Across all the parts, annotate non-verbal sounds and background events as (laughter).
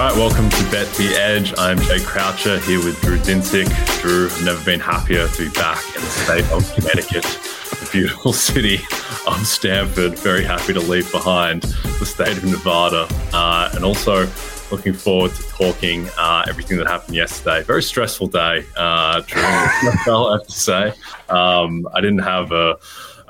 Right, welcome to Bet the Edge. I'm Jay Croucher here with Drew Dinsick. Drew, I've never been happier to be back in the state of Connecticut, the beautiful (laughs) city of Stamford. Very happy to leave behind the state of Nevada, uh, and also looking forward to talking uh, everything that happened yesterday. Very stressful day, uh, Drew. (laughs) I have to say, um, I didn't have a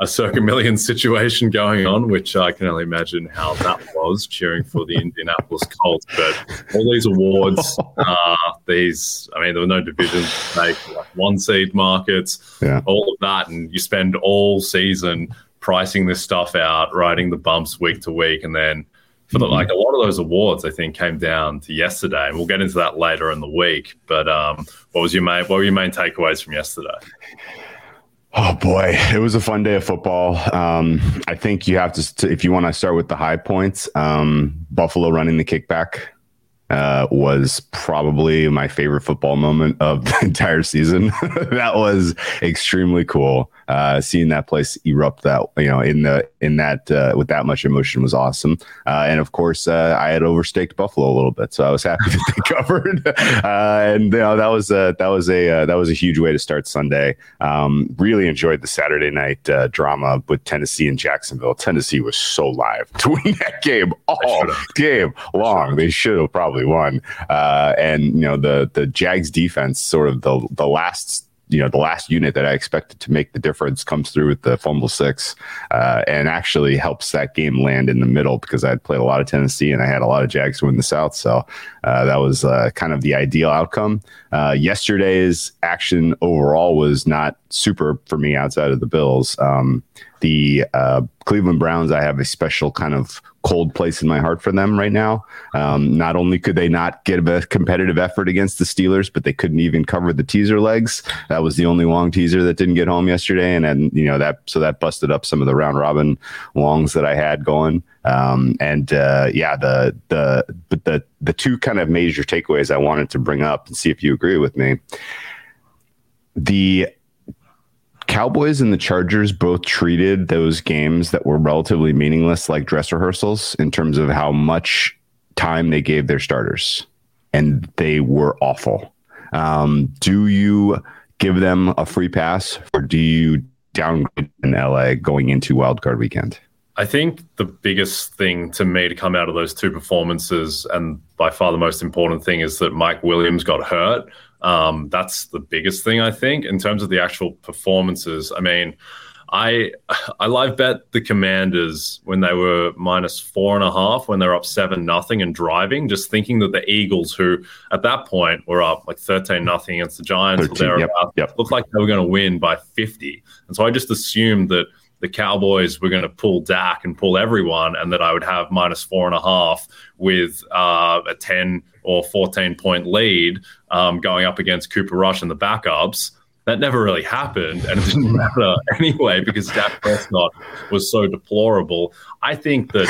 a circa million situation going on, which I can only imagine how that was cheering for the Indianapolis Colts. But all these awards, (laughs) uh, these, I mean, there were no divisions, like one seed markets, Yeah. all of that. And you spend all season pricing this stuff out, riding the bumps week to week. And then for the, like a lot of those awards, I think came down to yesterday. And we'll get into that later in the week. But um, what was your main, what were your main takeaways from yesterday? Oh boy, it was a fun day of football. Um, I think you have to, if you want to start with the high points, um, Buffalo running the kickback uh, was probably my favorite football moment of the (laughs) entire season. (laughs) that was extremely cool. Uh, seeing that place erupt that you know in the in that uh, with that much emotion was awesome. Uh, and of course, uh, I had overstaked Buffalo a little bit, so I was happy (laughs) that they covered. Uh, and you know that was a that was a uh, that was a huge way to start Sunday. Um, really enjoyed the Saturday night uh, drama with Tennessee and Jacksonville. Tennessee was so live to win that game all game long. They should have probably won. Uh, and you know the the Jags defense, sort of the the last you know the last unit that I expected to make the difference comes through with the fumble six, uh, and actually helps that game land in the middle because I had played a lot of Tennessee and I had a lot of Jags win the South, so uh, that was uh, kind of the ideal outcome. Uh, yesterday's action overall was not super for me outside of the Bills. Um, the uh, Cleveland Browns, I have a special kind of cold place in my heart for them right now. Um, not only could they not get a competitive effort against the Steelers, but they couldn't even cover the teaser legs. That was the only long teaser that didn't get home yesterday, and then you know that so that busted up some of the round robin longs that I had going. Um, and uh, yeah, the the but the the two kind of major takeaways I wanted to bring up and see if you agree with me. The Cowboys and the Chargers both treated those games that were relatively meaningless like dress rehearsals in terms of how much time they gave their starters, and they were awful. Um, do you give them a free pass, or do you downgrade in LA going into Wild Card Weekend? I think the biggest thing to me to come out of those two performances, and by far the most important thing, is that Mike Williams got hurt. Um, that's the biggest thing I think in terms of the actual performances. I mean, I I live bet the Commanders when they were minus four and a half when they were up seven nothing and driving, just thinking that the Eagles, who at that point were up like thirteen nothing against the Giants, 13, or yep, yep. looked like they were going to win by fifty, and so I just assumed that the Cowboys were going to pull Dak and pull everyone, and that I would have minus four and a half with uh, a 10 or 14 point lead um, going up against Cooper Rush and the backups. That never really happened, and it didn't (laughs) matter anyway because Dak Prescott was so deplorable. I think that.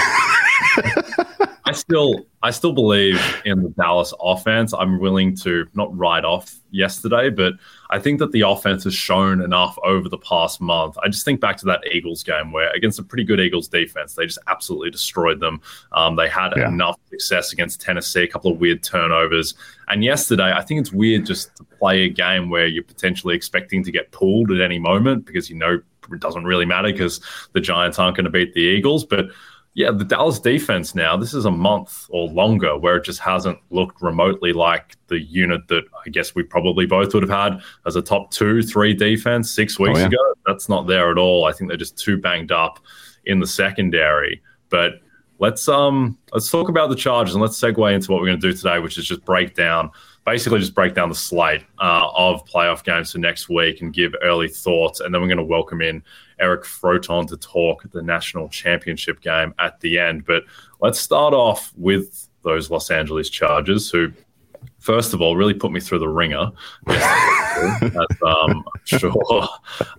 (laughs) I still I still believe in the Dallas offense. I'm willing to not write off yesterday, but I think that the offense has shown enough over the past month. I just think back to that Eagles game where against a pretty good Eagles defense, they just absolutely destroyed them. Um, they had yeah. enough success against Tennessee, a couple of weird turnovers. And yesterday, I think it's weird just to play a game where you're potentially expecting to get pulled at any moment because you know it doesn't really matter because the Giants aren't going to beat the Eagles. But yeah, the Dallas defense now, this is a month or longer where it just hasn't looked remotely like the unit that I guess we probably both would have had as a top two, three defense six weeks oh, yeah. ago. That's not there at all. I think they're just too banged up in the secondary. But let's um let's talk about the Chargers and let's segue into what we're going to do today, which is just break down basically just break down the slate uh, of playoff games for next week and give early thoughts. And then we're going to welcome in Eric Froton to talk at the national championship game at the end. But let's start off with those Los Angeles Chargers, who first of all, really put me through the ringer. (laughs) As, um, I'm sure,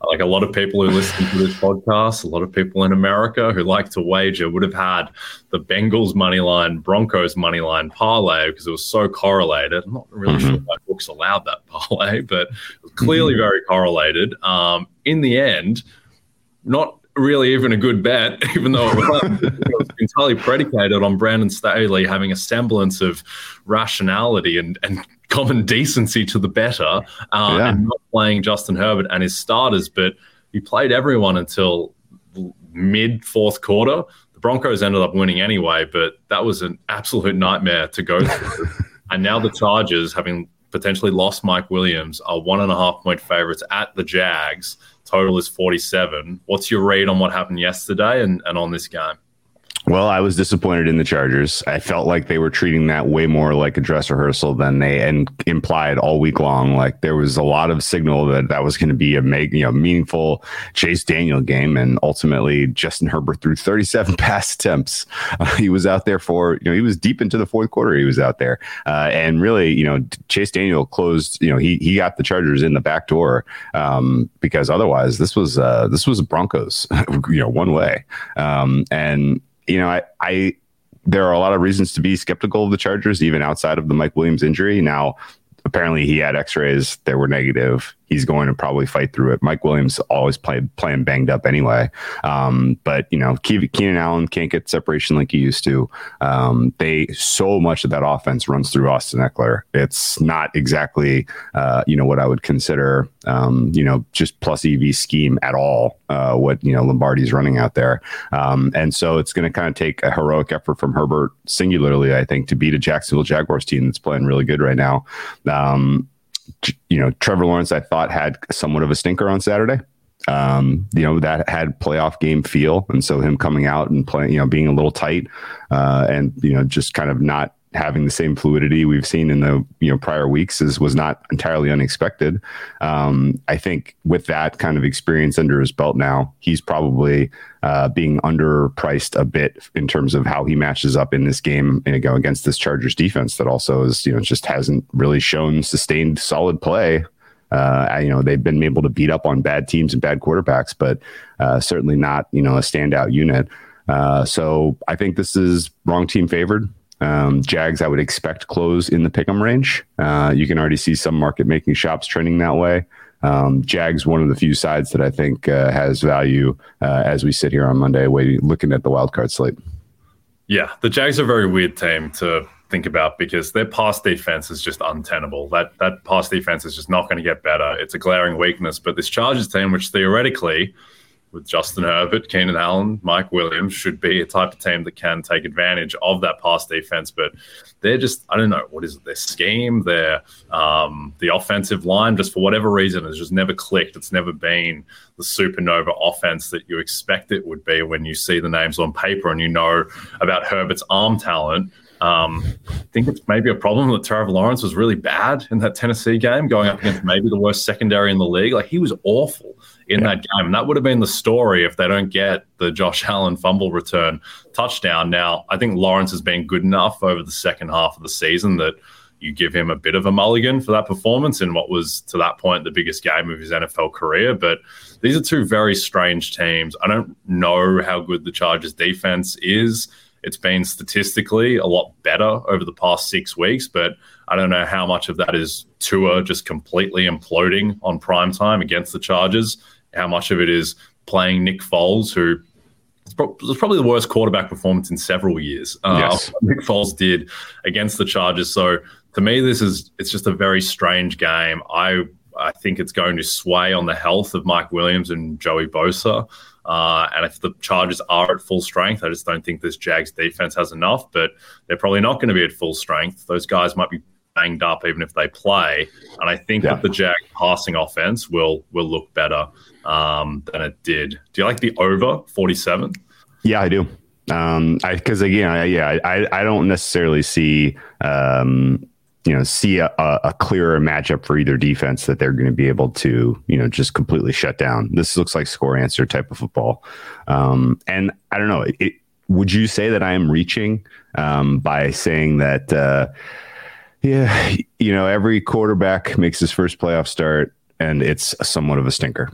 like a lot of people who listen to this podcast, a lot of people in America who like to wager would have had the Bengals money line, Broncos money line parlay because it was so correlated. I'm not really mm-hmm. sure why books allowed that (laughs) parlay, but it was clearly mm-hmm. very correlated. Um, in the end, not really even a good bet, (laughs) even though it was, it was entirely predicated on Brandon Staley having a semblance of rationality and, and common decency to the better uh, yeah. and not playing Justin Herbert and his starters. But he played everyone until mid fourth quarter. The Broncos ended up winning anyway, but that was an absolute nightmare to go through. (laughs) and now the Chargers, having potentially lost Mike Williams, are one and a half point favorites at the Jags total is 47. What's your read on what happened yesterday and, and on this game? Well, I was disappointed in the Chargers. I felt like they were treating that way more like a dress rehearsal than they and implied all week long. Like there was a lot of signal that that was going to be a make, you know meaningful Chase Daniel game, and ultimately Justin Herbert threw 37 (laughs) pass attempts. Uh, he was out there for you know he was deep into the fourth quarter. He was out there, uh, and really you know Chase Daniel closed. You know he he got the Chargers in the back door um, because otherwise this was uh, this was Broncos, (laughs) you know one way, um, and you know, I, I there are a lot of reasons to be skeptical of the Chargers, even outside of the Mike Williams injury. Now, apparently, he had X-rays; they were negative he's going to probably fight through it. Mike Williams always played playing banged up anyway. Um, but you know, Keenan Allen can't get separation like he used to. Um, they so much of that offense runs through Austin Ekeler. It's not exactly uh, you know what I would consider um, you know just plus EV scheme at all. Uh, what you know Lombardi's running out there, um, and so it's going to kind of take a heroic effort from Herbert singularly, I think, to beat a Jacksonville Jaguars team that's playing really good right now. Um, you know, Trevor Lawrence, I thought had somewhat of a stinker on Saturday. Um, you know, that had playoff game feel. And so him coming out and playing, you know, being a little tight uh, and, you know, just kind of not having the same fluidity we've seen in the you know prior weeks is was not entirely unexpected. Um, I think with that kind of experience under his belt now, he's probably uh, being underpriced a bit in terms of how he matches up in this game and go against this Chargers defense that also is you know just hasn't really shown sustained solid play. Uh, you know they've been able to beat up on bad teams and bad quarterbacks, but uh, certainly not you know a standout unit. Uh, so I think this is wrong team favored. Um, Jags, I would expect close in the pick'em range. Uh, you can already see some market making shops trending that way. Um, Jags, one of the few sides that I think uh, has value uh, as we sit here on Monday, waiting, looking at the wild card slate. Yeah, the Jags are a very weird team to think about because their pass defense is just untenable. That that pass defense is just not going to get better. It's a glaring weakness. But this Chargers team, which theoretically with Justin Herbert, Keenan Allen, Mike Williams should be a type of team that can take advantage of that pass defense. But they're just, I don't know, what is it? Their scheme, their um, the offensive line, just for whatever reason, has just never clicked. It's never been the supernova offense that you expect it would be when you see the names on paper and you know about Herbert's arm talent. Um, I think it's maybe a problem that Trevor Lawrence was really bad in that Tennessee game, going up against maybe the worst secondary in the league. Like he was awful in yeah. that game. And that would have been the story if they don't get the Josh (laughs) Allen fumble return touchdown. Now, I think Lawrence has been good enough over the second half of the season that you give him a bit of a mulligan for that performance in what was to that point the biggest game of his NFL career. But these are two very strange teams. I don't know how good the Chargers defense is. it's been statistically a lot better over the past six weeks, but I don't know how much of that is Tua just completely imploding on prime time against the Chargers. How much of it is playing Nick Foles, who was probably the worst quarterback performance in several years. Uh, yes. Nick Foles did against the Chargers. So to me, this is it's just a very strange game. I I think it's going to sway on the health of Mike Williams and Joey Bosa. Uh, and if the Chargers are at full strength, I just don't think this Jags defense has enough. But they're probably not going to be at full strength. Those guys might be banged up even if they play. And I think yeah. that the Jag passing offense will will look better um, than it did. Do you like the over forty seven? Yeah, I do. Um, I because again, I, yeah, I I don't necessarily see um you know see a, a clearer matchup for either defense that they're going to be able to you know just completely shut down. This looks like score answer type of football, um, and I don't know. It, would you say that I am reaching um, by saying that? Uh, yeah, you know, every quarterback makes his first playoff start, and it's somewhat of a stinker.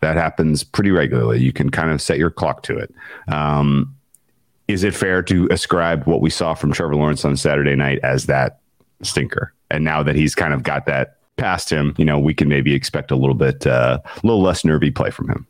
That happens pretty regularly. You can kind of set your clock to it. Um, is it fair to ascribe what we saw from Trevor Lawrence on Saturday night as that stinker. And now that he's kind of got that past him, you know, we can maybe expect a little bit, uh, a little less nervy play from him.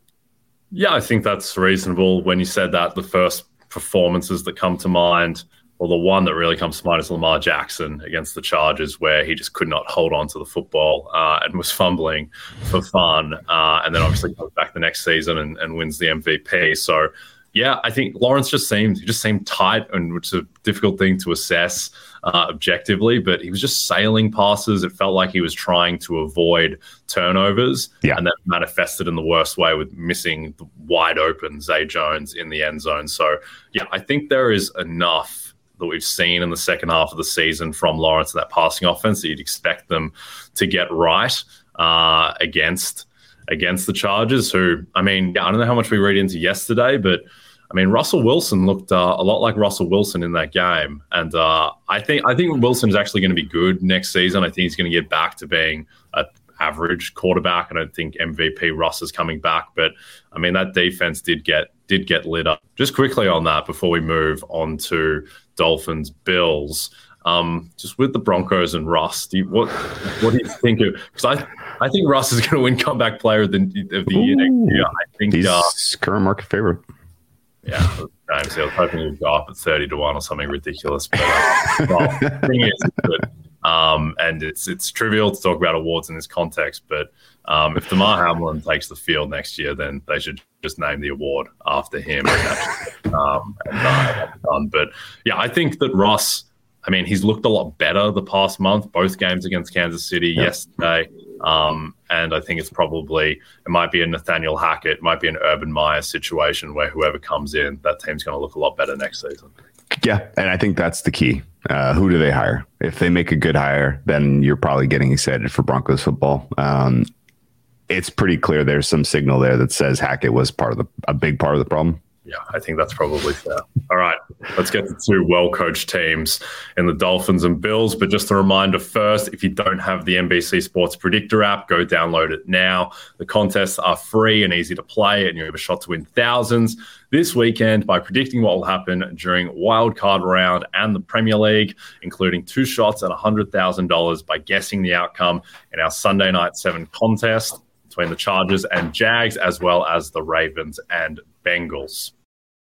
Yeah, I think that's reasonable. When you said that, the first performances that come to mind, well, the one that really comes to mind is Lamar Jackson against the Chargers, where he just could not hold on to the football uh, and was fumbling for fun. Uh, and then obviously comes back the next season and, and wins the MVP. So, yeah, I think Lawrence just seemed he just seemed tight, and which is a difficult thing to assess uh, objectively. But he was just sailing passes. It felt like he was trying to avoid turnovers, yeah. and that manifested in the worst way with missing the wide open Zay Jones in the end zone. So yeah, I think there is enough that we've seen in the second half of the season from Lawrence that passing offense that you'd expect them to get right uh, against against the Chargers, who, I mean, I don't know how much we read into yesterday, but I mean, Russell Wilson looked uh, a lot like Russell Wilson in that game, and uh, I think I think Wilson is actually going to be good next season. I think he's going to get back to being a average quarterback, I think MVP Russ is coming back. But I mean, that defense did get did get lit up. Just quickly on that before we move on to Dolphins Bills. Um, just with the Broncos and Russ, do you, what what do you think of? Because I I think Russ is going to win comeback player of the, of the year next year. I think he's uh, current market favorite. Yeah. I was hoping he'd go up at thirty to one or something ridiculous. But uh, well, thing is, good. Um, and it's it's trivial to talk about awards in this context, but um, if Damar Hamlin takes the field next year, then they should just name the award after him. um, and, uh, but yeah, I think that Ross. I mean, he's looked a lot better the past month. Both games against Kansas City yep. yesterday. Um, and I think it's probably it might be a Nathaniel Hackett, it might be an Urban Meyer situation where whoever comes in, that team's going to look a lot better next season. Yeah, and I think that's the key. Uh, who do they hire? If they make a good hire, then you're probably getting excited for Broncos football. Um, it's pretty clear there's some signal there that says Hackett was part of the a big part of the problem yeah, I think that's probably fair. All right, let's get to two well coached teams in the Dolphins and Bills. But just a reminder first if you don't have the NBC Sports Predictor app, go download it now. The contests are free and easy to play, and you have a shot to win thousands this weekend by predicting what will happen during wildcard round and the Premier League, including two shots at $100,000 by guessing the outcome in our Sunday night seven contest between the Chargers and Jags, as well as the Ravens and Bengals.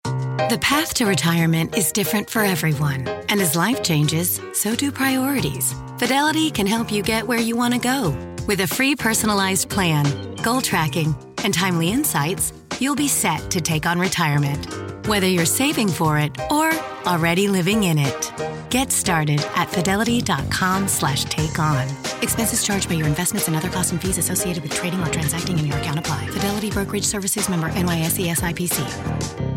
The path to retirement is different for everyone. And as life changes, so do priorities. Fidelity can help you get where you want to go. With a free personalized plan, goal tracking, and timely insights, you'll be set to take on retirement. Whether you're saving for it or already living in it. Get started at fidelity.com slash take on. Expenses charged by your investments and other costs and fees associated with trading or transacting in your account apply. Fidelity Brokerage Services member NYSE SIPC.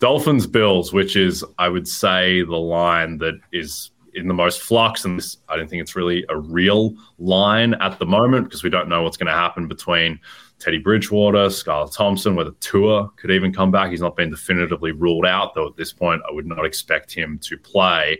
Dolphins Bills, which is, I would say, the line that is in the most flux. And this, I don't think it's really a real line at the moment because we don't know what's going to happen between Teddy Bridgewater, Skylar Thompson, whether Tua could even come back. He's not been definitively ruled out, though at this point, I would not expect him to play.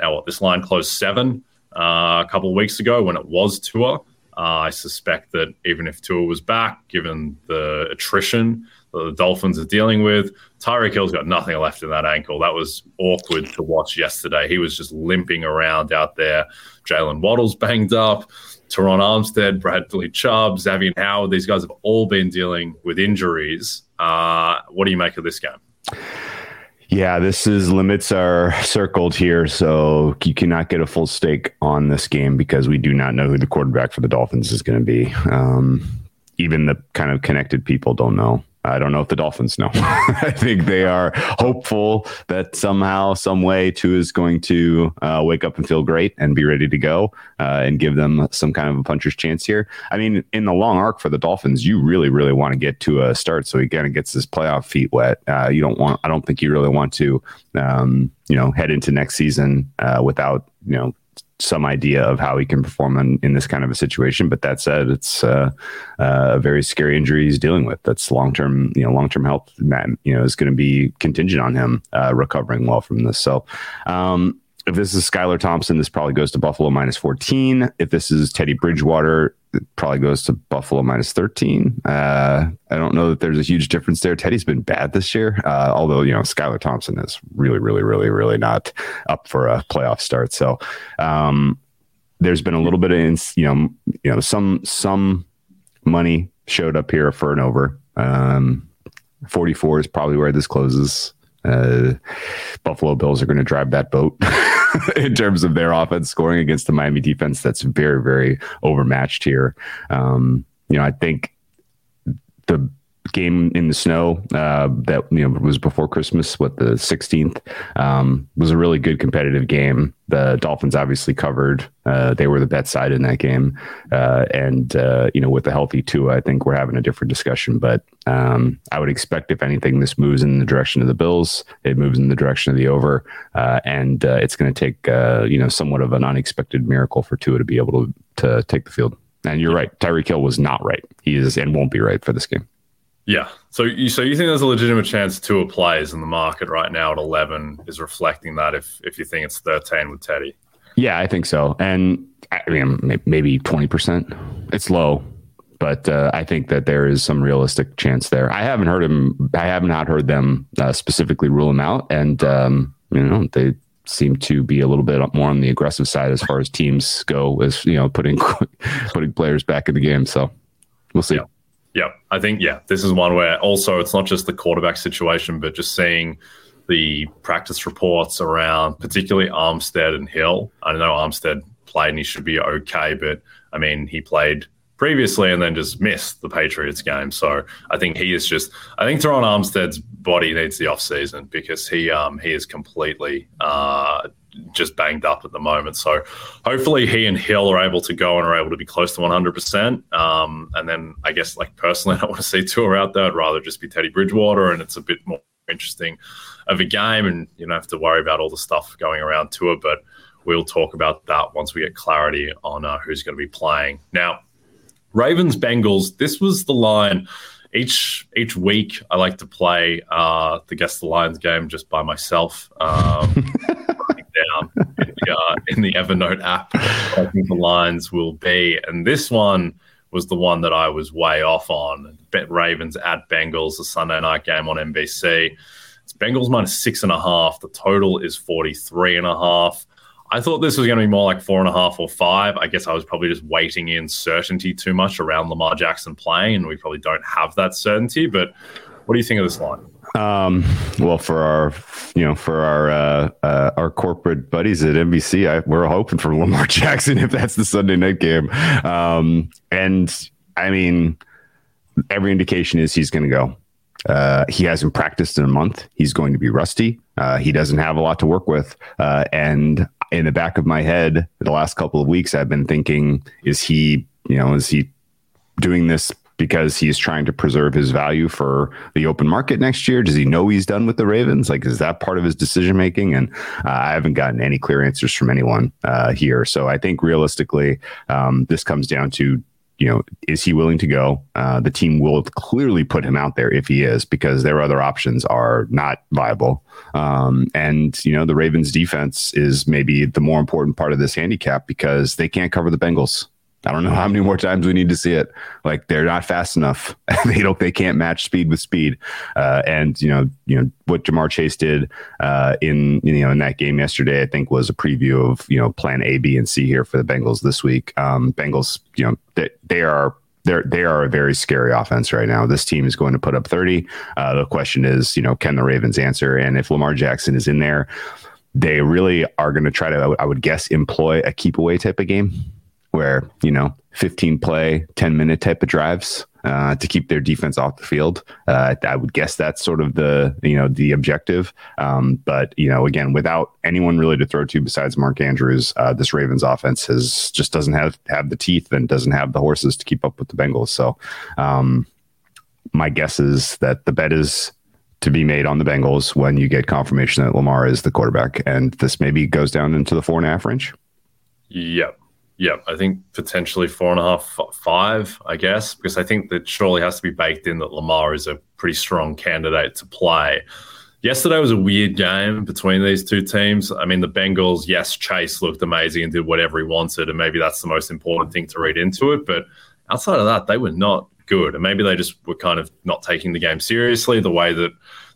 Now, what this line closed seven uh, a couple of weeks ago when it was Tua. Uh, I suspect that even if Tua was back, given the attrition that the Dolphins are dealing with, Tyreek Hill's got nothing left in that ankle. That was awkward to watch yesterday. He was just limping around out there. Jalen Waddle's banged up. Terron Armstead, Bradley Chubb, Xavier Howard, these guys have all been dealing with injuries. Uh, what do you make of this game? Yeah, this is limits are circled here, so you cannot get a full stake on this game because we do not know who the quarterback for the Dolphins is going to be. Um, even the kind of connected people don't know. I don't know if the Dolphins know. (laughs) I think they are hopeful that somehow, some way, Tua is going to uh, wake up and feel great and be ready to go uh, and give them some kind of a puncher's chance here. I mean, in the long arc for the Dolphins, you really, really want to get to a start so he kind of gets his playoff feet wet. Uh, you don't want. I don't think you really want to, um, you know, head into next season uh, without you know some idea of how he can perform in, in this kind of a situation. But that said, it's uh, uh, a very scary injury he's dealing with. That's long term, you know, long term health. That you know is going to be contingent on him uh, recovering well from this. So. Um, if this is Skylar Thompson, this probably goes to Buffalo minus 14. If this is Teddy Bridgewater, it probably goes to Buffalo minus 13. Uh, I don't know that there's a huge difference there. Teddy's been bad this year, uh, although, you know, Skylar Thompson is really, really, really, really not up for a playoff start. So um, there's been a little bit of, you know, you know, some, some money showed up here for an over. Um, 44 is probably where this closes. Uh, Buffalo Bills are going to drive that boat. (laughs) (laughs) in terms of their offense scoring against the Miami defense that's very, very overmatched here. Um, you know, I think the game in the snow uh, that you know was before Christmas, what the 16th, um, was a really good competitive game. The Dolphins obviously covered; uh, they were the bet side in that game, uh, and uh, you know with the healthy Tua, I think we're having a different discussion. But um, I would expect, if anything, this moves in the direction of the Bills. It moves in the direction of the over, uh, and uh, it's going to take you know somewhat of an unexpected miracle for Tua to be able to to take the field. And you're right, Tyreek Hill was not right. He is and won't be right for this game. Yeah. So you so you think there's a legitimate chance Tua players in the market right now at 11 is reflecting that if if you think it's 13 with Teddy? Yeah, I think so. And I mean maybe 20%. It's low, but uh, I think that there is some realistic chance there. I haven't heard him I have not heard them uh, specifically rule him out and um, you know, they seem to be a little bit more on the aggressive side as far as teams go as you know putting (laughs) putting players back in the game so we'll see yeah. Yeah, I think yeah, this is one where also it's not just the quarterback situation, but just seeing the practice reports around particularly Armstead and Hill. I know Armstead played and he should be okay, but I mean he played previously and then just missed the Patriots game. So I think he is just I think Terron Armstead's body needs the off season because he um he is completely uh just banged up at the moment. So hopefully he and Hill are able to go and are able to be close to 100%. Um, and then I guess like personally, (laughs) I don't want to see Tua out there. I'd rather just be Teddy Bridgewater and it's a bit more interesting of a game and you don't have to worry about all the stuff going around Tua. But we'll talk about that once we get clarity on uh, who's going to be playing. Now, Ravens Bengals, this was the line each each week I like to play uh, the guess the Lions game just by myself. Um, (laughs) uh, in the Evernote app. I think the lines will be, and this one was the one that I was way off on. Bet Ravens at Bengals, the Sunday night game on NBC. It's Bengals minus six and a half. The total is 43 and a half. I thought this was going to be more like four and a half or five. I guess I was probably just waiting in certainty too much around Lamar Jackson playing, and we probably don't have that certainty. But What do you think of this line? Um, well, for our, you know, for our uh, uh, our corporate buddies at NBC, I, we're hoping for Lamar (laughs) Jackson if that's the Sunday night game. Um, and I mean, every indication is he's going to go. Uh, he hasn't practiced in a month. He's going to be rusty. Uh, he doesn't have a lot to work with. Uh, and in the back of my head, the last couple of weeks, I've been thinking, is he, you know, is he doing this because he's trying to preserve his value for the open market next year? Does he know he's done with the Ravens? Like, is that part of his decision making? And uh, I haven't gotten any clear answers from anyone uh, here. So I think realistically, um, this comes down to you know, is he willing to go? Uh, the team will clearly put him out there if he is, because their other options are not viable. Um, and you know, the Ravens' defense is maybe the more important part of this handicap because they can't cover the Bengals. I don't know how many more times we need to see it. Like they're not fast enough. (laughs) they don't. They can't match speed with speed. Uh, and you know, you know what Ja'Marr Chase did uh, in you know in that game yesterday. I think was a preview of you know Plan A, B, and C here for the Bengals this week. Um, Bengals, you know, they, they are they're they are a very scary offense right now. This team is going to put up 30. Uh, the question is, you know, can the Ravens answer? And if Lamar Jackson is in there, they really are going to try to, I would guess, employ a keep away type of game where, you know, 15 play, 10 minute type of drives uh, to keep their defense off the field. Uh, I would guess that's sort of the, you know, the objective. Um, but, you know, again, without anyone really to throw to besides Mark Andrews, uh, this Ravens offense has just doesn't have, have the teeth and doesn't have the horses to keep up with the Bengals. So um, my guess is that the bet is to be made on the Bengals when you get confirmation that Lamar is the quarterback. And this maybe goes down into the four and a half range. Yep. Yeah, I think potentially four and a half, five, I guess, because I think that surely has to be baked in that Lamar is a pretty strong candidate to play. Yesterday was a weird game between these two teams. I mean, the Bengals, yes, Chase looked amazing and did whatever he wanted, and maybe that's the most important thing to read into it. But outside of that, they were not good. And maybe they just were kind of not taking the game seriously the way that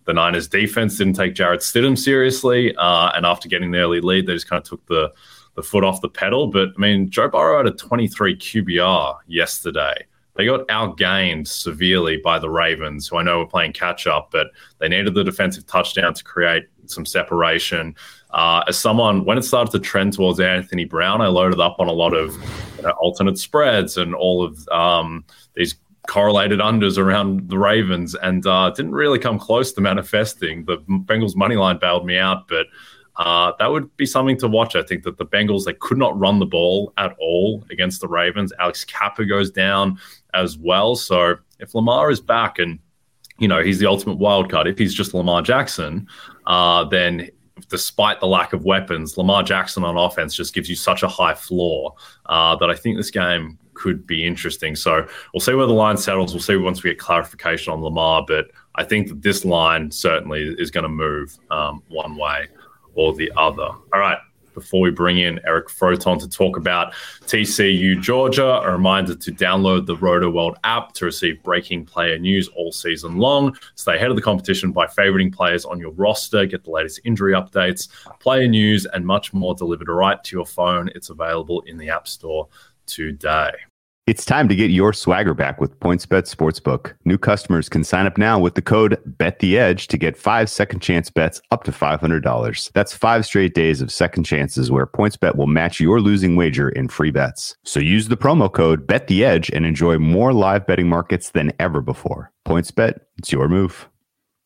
the Niners defense didn't take Jarrett Stidham seriously. Uh, and after getting the early lead, they just kind of took the the foot off the pedal. But I mean, Joe Burrow had a 23 QBR yesterday. They got outgained severely by the Ravens, who I know were playing catch up, but they needed the defensive touchdown to create some separation. Uh, as someone, when it started to trend towards Anthony Brown, I loaded up on a lot of you know, alternate spreads and all of um, these correlated unders around the Ravens, and uh, didn't really come close to manifesting. The Bengals money line bailed me out, but uh, that would be something to watch. I think that the Bengals they could not run the ball at all against the Ravens. Alex Cappa goes down as well. So if Lamar is back and you know he's the ultimate wild card, if he's just Lamar Jackson, uh, then despite the lack of weapons, Lamar Jackson on offense just gives you such a high floor uh, that I think this game could be interesting. So we'll see where the line settles. We'll see once we get clarification on Lamar, but I think that this line certainly is going to move um, one way or the other. All right. Before we bring in Eric Froton to talk about TCU Georgia, a reminder to download the Rotoworld app to receive breaking player news all season long. Stay ahead of the competition by favoriting players on your roster, get the latest injury updates, player news, and much more delivered right to your phone. It's available in the App Store today. It's time to get your swagger back with PointsBet Sportsbook. New customers can sign up now with the code BetTheEdge to get five second chance bets up to $500. That's five straight days of second chances where PointsBet will match your losing wager in free bets. So use the promo code BetTheEdge and enjoy more live betting markets than ever before. PointsBet, it's your move.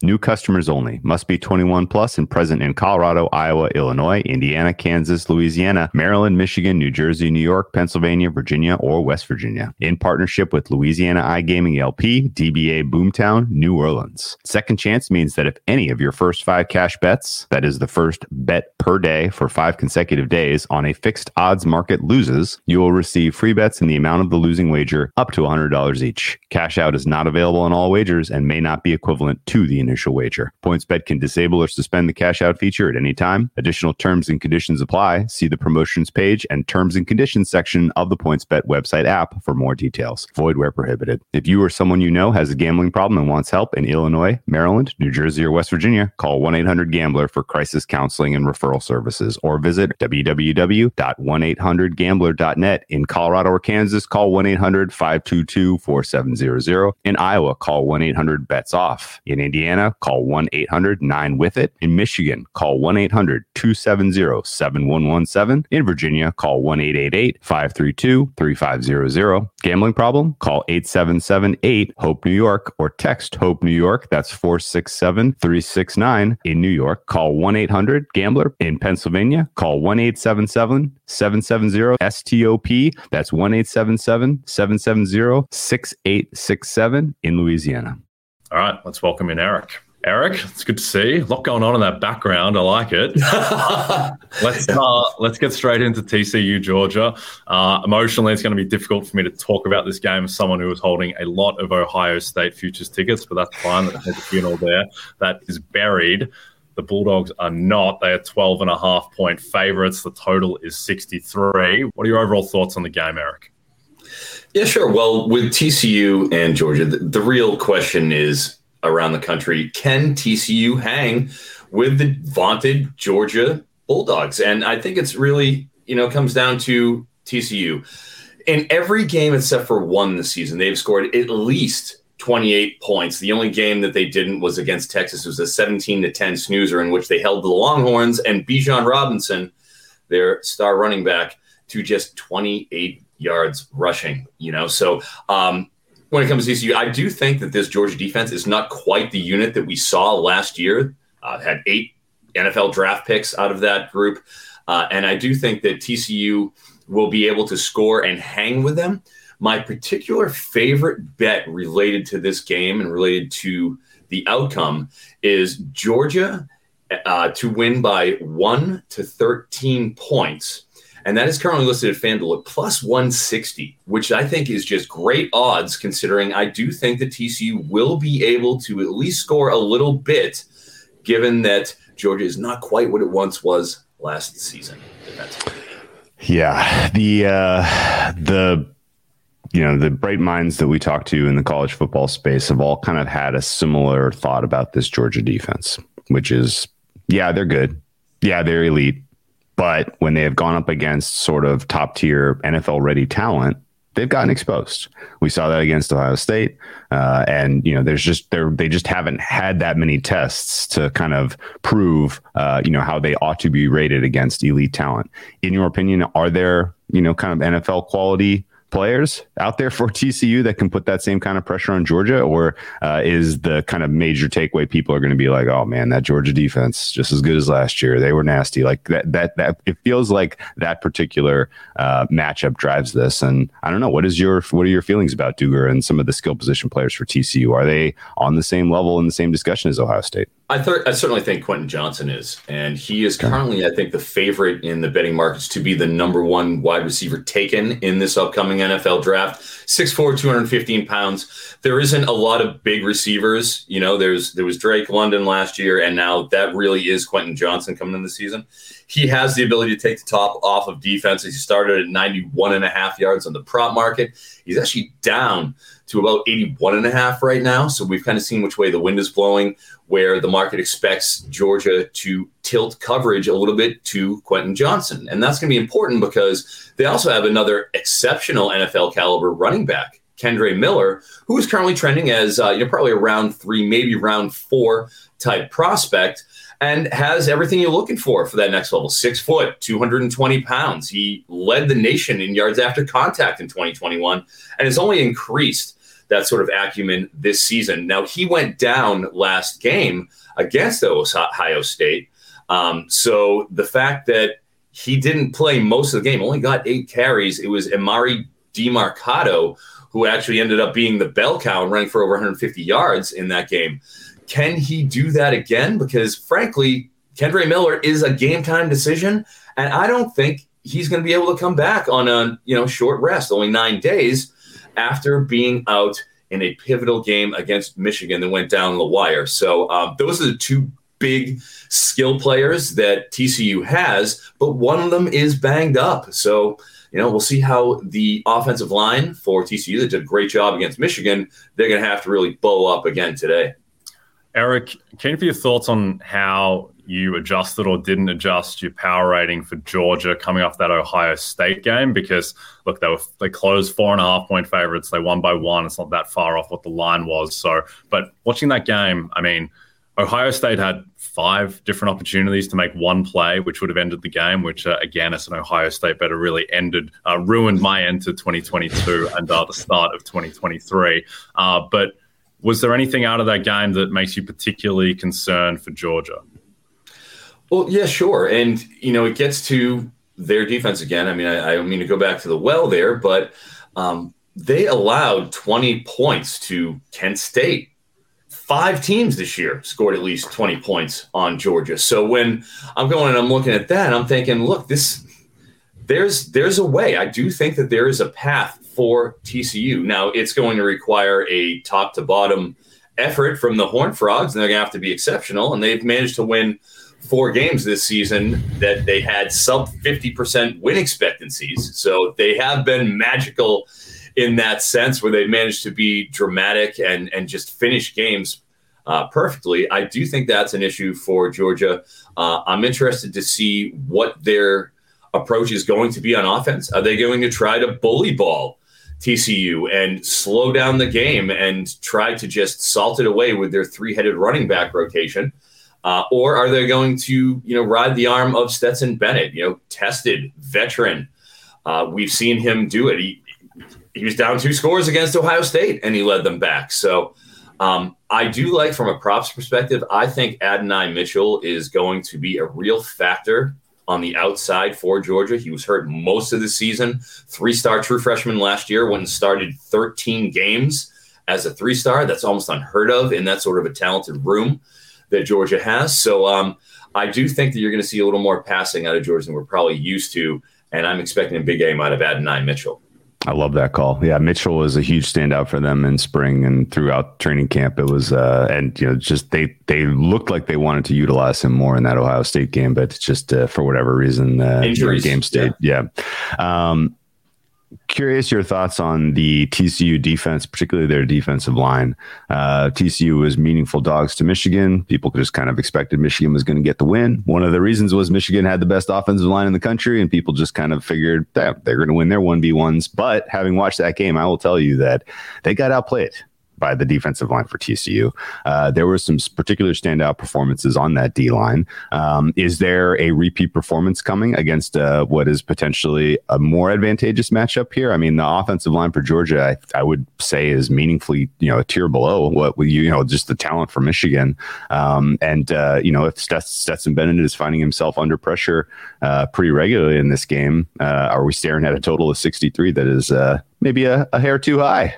New customers only. Must be 21 plus and present in Colorado, Iowa, Illinois, Indiana, Kansas, Louisiana, Maryland, Michigan, New Jersey, New York, Pennsylvania, Virginia, or West Virginia. In partnership with Louisiana iGaming LP, DBA Boomtown, New Orleans. Second chance means that if any of your first five cash bets, that is the first bet per day for five consecutive days on a fixed odds market loses, you will receive free bets in the amount of the losing wager up to $100 each. Cash out is not available on all wagers and may not be equivalent to the initial wager. PointsBet can disable or suspend the cash out feature at any time. Additional terms and conditions apply. See the promotions page and terms and conditions section of the PointsBet website app for more details. Void where prohibited. If you or someone you know has a gambling problem and wants help in Illinois, Maryland, New Jersey, or West Virginia, call 1 800 Gambler for crisis counseling and referral services or visit www.1800Gambler.net. In Colorado or Kansas, call 1 800 522 4700. In Iowa, call 1 800 BETS OFF. In Indiana, call 1 800 9 with it. In Michigan, call 1 800 270 7117. In Virginia, call 1 888 532 3500. Gambling problem? Call 877 8 HOPE New York or text HOPE New York. That's 467 369. In New York, call 1 800 Gambler. In Pennsylvania, call 1 877 770 STOP. That's 1 877 770 6867 in Louisiana. All right, let's welcome in Eric. Eric, it's good to see. A lot going on in that background. I like it. (laughs) let's uh, let's get straight into TCU Georgia. Uh, emotionally, it's going to be difficult for me to talk about this game as someone who is holding a lot of Ohio State futures tickets, but that's fine. There's a funeral there that is buried. The Bulldogs are not. They are 12 and a half point favorites. The total is 63. What are your overall thoughts on the game, Eric? Yeah, sure. Well, with TCU and Georgia, the, the real question is around the country can TCU hang with the vaunted Georgia Bulldogs? And I think it's really, you know, comes down to TCU. In every game except for one this season, they've scored at least 28 points. The only game that they didn't was against Texas. It was a 17 to 10 snoozer in which they held the Longhorns and Bijan Robinson, their star running back, to just 28 yards rushing. You know, so um, when it comes to TCU, I do think that this Georgia defense is not quite the unit that we saw last year. Uh, had eight NFL draft picks out of that group. Uh, and I do think that TCU will be able to score and hang with them. My particular favorite bet related to this game and related to the outcome is Georgia uh, to win by 1 to 13 points and that is currently listed at FanDuel at plus 160, which I think is just great odds considering I do think that TCU will be able to at least score a little bit, given that Georgia is not quite what it once was last season. Yeah, the uh, the you know the bright minds that we talk to in the college football space have all kind of had a similar thought about this Georgia defense, which is yeah they're good, yeah they're elite, but when they have gone up against sort of top tier NFL ready talent, they've gotten exposed. We saw that against Ohio State, uh, and you know, there's just they they just haven't had that many tests to kind of prove, uh, you know, how they ought to be rated against elite talent. In your opinion, are there you know kind of NFL quality players out there for (laughs) TCU that can put that same kind of pressure on Georgia, or uh, is the kind of major takeaway people are going to be like, oh man, that Georgia defense just as good as last year. They were nasty. Like that. That that it feels like that particular uh, matchup drives this. And I don't know what is your what are your feelings about Duggan and some of the skill position players for TCU? Are they on the same level in the same discussion as Ohio State? I, th- I certainly think Quentin Johnston is, and he is currently, I think, the favorite in the betting markets to be the number one wide receiver taken in this upcoming NFL draft. 6'4", 215 pounds. There isn't a lot of big receivers. You know, there's there was Drake London last year, and now that really is Quentin Johnston coming in the season. He has the ability to take the top off of defense. He started at 91 and a half yards on the prop market. He's actually down to about 81 and a half right now. So we've kind of seen which way the wind is blowing, where the market expects Georgia to tilt coverage a little bit to Quentin Johnston. And that's going to be important because they also have another exceptional NFL caliber running back, Kendre Miller, who is currently trending as, uh, you know, probably a round three, maybe round four type prospect and has everything you're looking for for that next level. Six foot, 220 pounds. He led the nation in yards after contact in 2021 and has only increased that sort of acumen this season. Now, he went down last game against Ohio State. Um, so the fact that he didn't play most of the game, only got eight carries, it was Emari Demercado who actually ended up being the bell cow and running for over 150 yards in that game. Can he do that again? Because frankly, Kendre Miller is a game time decision, and I don't think he's going to be able to come back on a you know short rest, only nine days after being out in a pivotal game against Michigan that went down the wire. So um, those are the two big skill players that TCU has, but one of them is banged up. So, you know, we'll see how the offensive line for TCU that did a great job against Michigan, they're going to have to really bow up again today. Eric, can you for your thoughts on how you adjusted or didn't adjust your power rating for Georgia coming off that Ohio State game because look they were they closed four and a half point favorites they won by one it's not that far off what the line was so but watching that game I mean Ohio State had five different opportunities to make one play, which would have ended the game. Which, uh, again, as an Ohio State bettor, really ended, uh, ruined my end to 2022 and uh, the start of 2023. Uh, but was there anything out of that game that makes you particularly concerned for Georgia? Well, yeah, sure. And, you know, it gets to their defense again. I mean, I, I don't mean to go back to the well there, but um, they allowed 20 points to Kent State. Five teams this year scored at least 20 points on Georgia. So when I'm going and I'm looking at that, I'm thinking, look, this there's there's a way. I do think that there is a path for TCU. Now it's going to require a top to bottom effort from the Horn Frogs, and they're going to have to be exceptional. And they've managed to win four games this season that they had sub 50% win expectancies. So they have been magical in that sense where they managed to be dramatic and, and just finish games uh, perfectly. I do think that's an issue for Georgia. Uh, I'm interested to see what their approach is going to be on offense. Are they going to try to bully ball TCU and slow down the game and try to just salt it away with their three headed running back rotation? Uh, or are they going to, you know, ride the arm of Stetson Bennett, you know, tested veteran? Uh, we've seen him do it. He, he was down two scores against Ohio State and he led them back. So um, I do like, from a props perspective, I think Adonai Mitchell is going to be a real factor on the outside for Georgia. He was hurt most of the season. Three star true freshman last year when started 13 games as a three star. That's almost unheard of in that sort of a talented room that Georgia has. So um, I do think that you're going to see a little more passing out of Georgia than we're probably used to. And I'm expecting a big game out of Adonai Mitchell. I love that call. Yeah, Mitchell was a huge standout for them in spring and throughout training camp. It was, uh, and you know, just they they looked like they wanted to utilize him more in that Ohio State game, but just uh, for whatever reason, uh, Injuries, game state. Yeah. yeah. Um, curious your thoughts on the TCU defense, particularly their defensive line. Uh, TCU was meaningful dogs to Michigan. People just kind of expected Michigan was going to get the win. One of the reasons was Michigan had the best offensive line in the country, and people just kind of figured that they're going to win their 1v1s. But having watched that game, I will tell you that they got outplayed by the defensive line for TCU. Uh, there were some particular standout performances on that D line. Um, is there a repeat performance coming against uh, what is potentially a more advantageous matchup here? I mean, the offensive line for Georgia, I, I would say, is meaningfully you know a tier below what you you know just the talent for Michigan. Um, and uh, you know if Stetson Bennett is finding himself under pressure uh, pretty regularly in this game, uh, are we staring at a total of 63 that is uh, maybe a, a hair too high?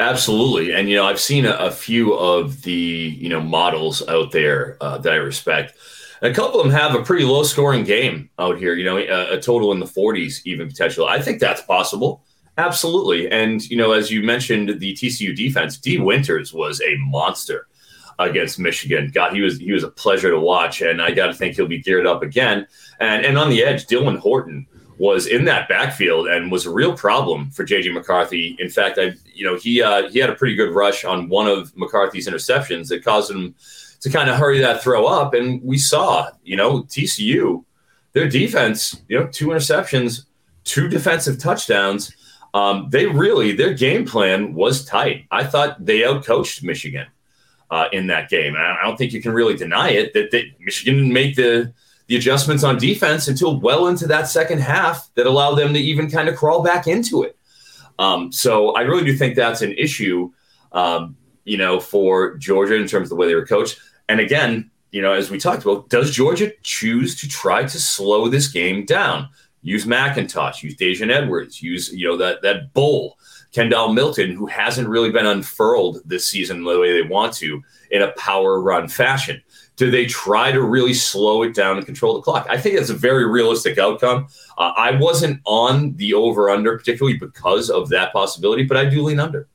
Absolutely, and you know I've seen a, a few of the you know models out there uh, that I respect. A couple of them have a pretty low scoring game out here. You know, a, a total in the 40s, even potential. I think that's possible. Absolutely, and you know, as you mentioned, the TCU defense, Dee Winters was a monster against Michigan. God, he was he was a pleasure to watch, and I got to think he'll be geared up again. And and on the edge, Dylan Horton was in that backfield and was a real problem for JJ McCarthy. In fact, I you know he uh, he had a pretty good rush on one of McCarthy's interceptions that caused him to kind of hurry that throw up, and we saw you know TCU their defense you know two interceptions, two defensive touchdowns. Um, they really their game plan was tight. I thought they outcoached Michigan uh, in that game. I don't think you can really deny it that, that Michigan didn't make the the adjustments on defense until well into that second half that allowed them to even kind of crawl back into it. Um, so I really do think that's an issue, um, you know, for Georgia in terms of the way they were coached. And again, you know, as we talked about, does Georgia choose to try to slow this game down? Use McIntosh, use Daijun Edwards, use you know that that bull Kendall Milton, who hasn't really been unfurled this season the way they want to in a power run fashion do they try to really slow it down and control the clock? I think that's a very realistic outcome. Uh, I wasn't on the over under, particularly because of that possibility, but I do lean under.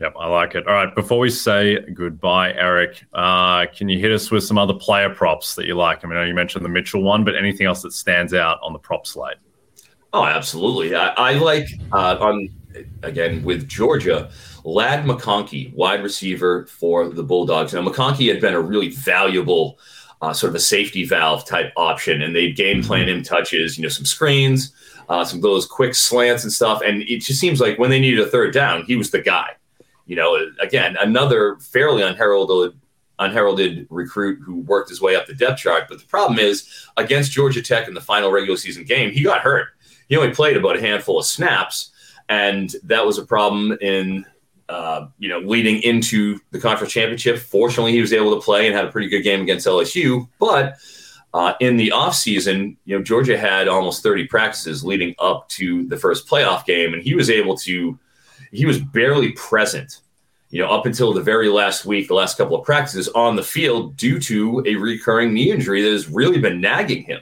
Yep, I like it. All right, before we say goodbye, Eric, uh, can you hit us with some other player props that you like? I mean, I know you mentioned the Mitchell one, but anything else that stands out on the prop slate? Oh, absolutely. I, I like uh, on again with Georgia, Ladd McConkey, wide receiver for the Bulldogs. Now, McConkey had been a really valuable uh, sort of a safety valve type option, and they'd game plan him touches, you know, some screens, uh, some those quick slants and stuff. And it just seems like when they needed a third down, he was the guy. You know, again, another fairly unheralded unheralded recruit who worked his way up the depth chart. But the problem is against Georgia Tech in the final regular season game, he got hurt. He only played about a handful of snaps, and that was a problem in uh, you know leading into the conference championship. Fortunately, he was able to play and had a pretty good game against LSU, but uh, in the offseason, you know, Georgia had almost 30 practices leading up to the first playoff game, and he was able to, he was barely present, you know, up until the very last week, the last couple of practices on the field due to a recurring knee injury that has really been nagging him.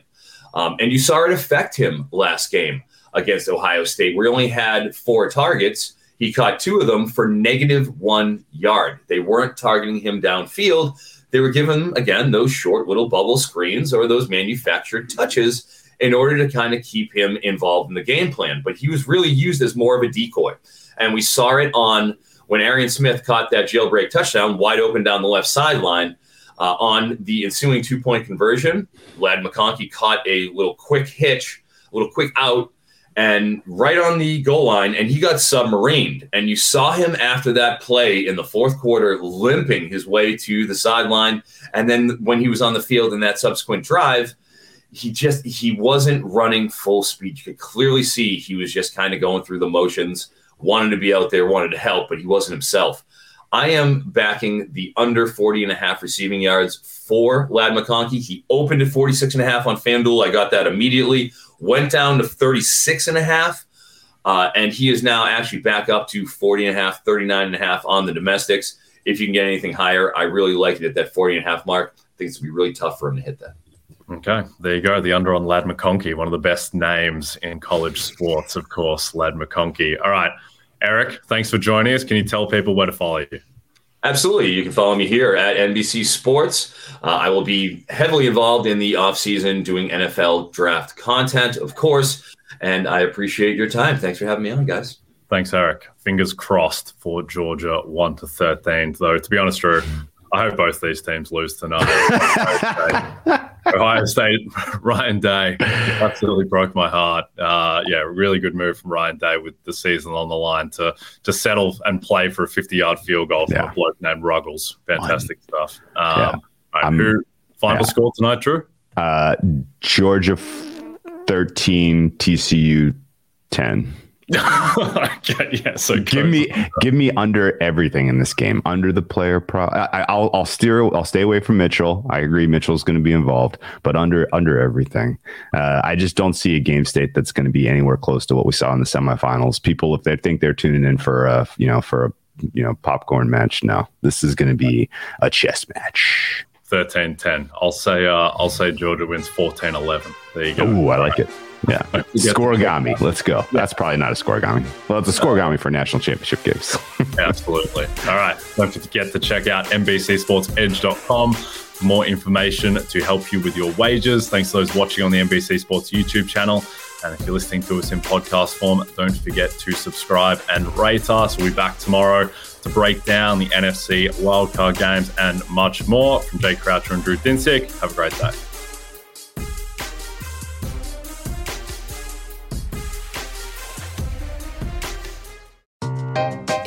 Um, and you saw it affect him last game against Ohio State, where he only had four targets. He caught two of them for negative one yard. They weren't targeting him downfield they were given, again, those short little bubble screens or those manufactured touches in order to kind of keep him involved in the game plan. But he was really used as more of a decoy. And we saw it on when Arian Smith caught that jailbreak touchdown wide open down the left sideline. Uh, on the ensuing two point conversion, Ladd McConkey caught a little quick hitch, a little quick out and right on the goal line, and he got submarined. And you saw him after that play in the fourth quarter limping his way to the sideline. And then when he was on the field in that subsequent drive, he just he wasn't running full speed. You could clearly see he was just kind of going through the motions, wanted to be out there, wanted to help, but he wasn't himself. I am backing the under 40 and a half receiving yards for Ladd McConkey. He opened at 46 and a half on FanDuel. I got that immediately went down to 36 and a half. Uh, and he is now actually back up to 40 and a half, 39 and a half on the domestics. If you can get anything higher, I really like it at that 40 and a half mark. I think it's going to be really tough for him to hit that. Okay, there you go. The under on Ladd McConkey, one of the best names in college sports, of course, Ladd McConkey. All right, Eric, thanks for joining us. Can you tell people where to follow you? Absolutely. You can follow me here at NBC Sports. Uh, I will be heavily involved in the offseason doing NFL draft content, of course. And I appreciate your time. Thanks for having me on, guys. Thanks, Eric. Fingers crossed for Georgia 1 to 13. Though, to be honest, Drew, I hope both these teams lose tonight. (laughs) Ohio State, (laughs) Ryan Day absolutely broke my heart. Uh, yeah, really good move from Ryan Day with the season on the line to to settle and play for a 50 yard field goal from yeah. a bloke named Ruggles. Fantastic stuff. Um, yeah. right, who, final yeah. score tonight, Drew? Uh, Georgia 13, TCU 10. (laughs) okay, yeah, so give me give me under everything in this game. Under the player pro, I, will I'll steer. I'll stay away from Mitchell. I agree, Mitchell's going to be involved, but under under everything. Uh, I just don't see a game state that's going to be anywhere close to what we saw in the semifinals. People, if they think they're tuning in for a you know for a you know popcorn match, no, this is going to be a chess match. 13-10. I'll say uh, I'll say Georgia wins 14-11. There you go. Ooh, I like it. Yeah. Scorigami. Let's go. That's probably not a scorigami. Well, it's a scorigami for national championship games. (laughs) Absolutely. All right. Don't forget to check out NBCSportsEdge.com for more information to help you with your wages. Thanks to those watching on the NBC Sports YouTube channel. And if you're listening to us in podcast form, don't forget to subscribe and rate us. We'll be back tomorrow to break down the NFC wildcard games and much more. From Jay Croucher and Drew Dinsick, have a great day.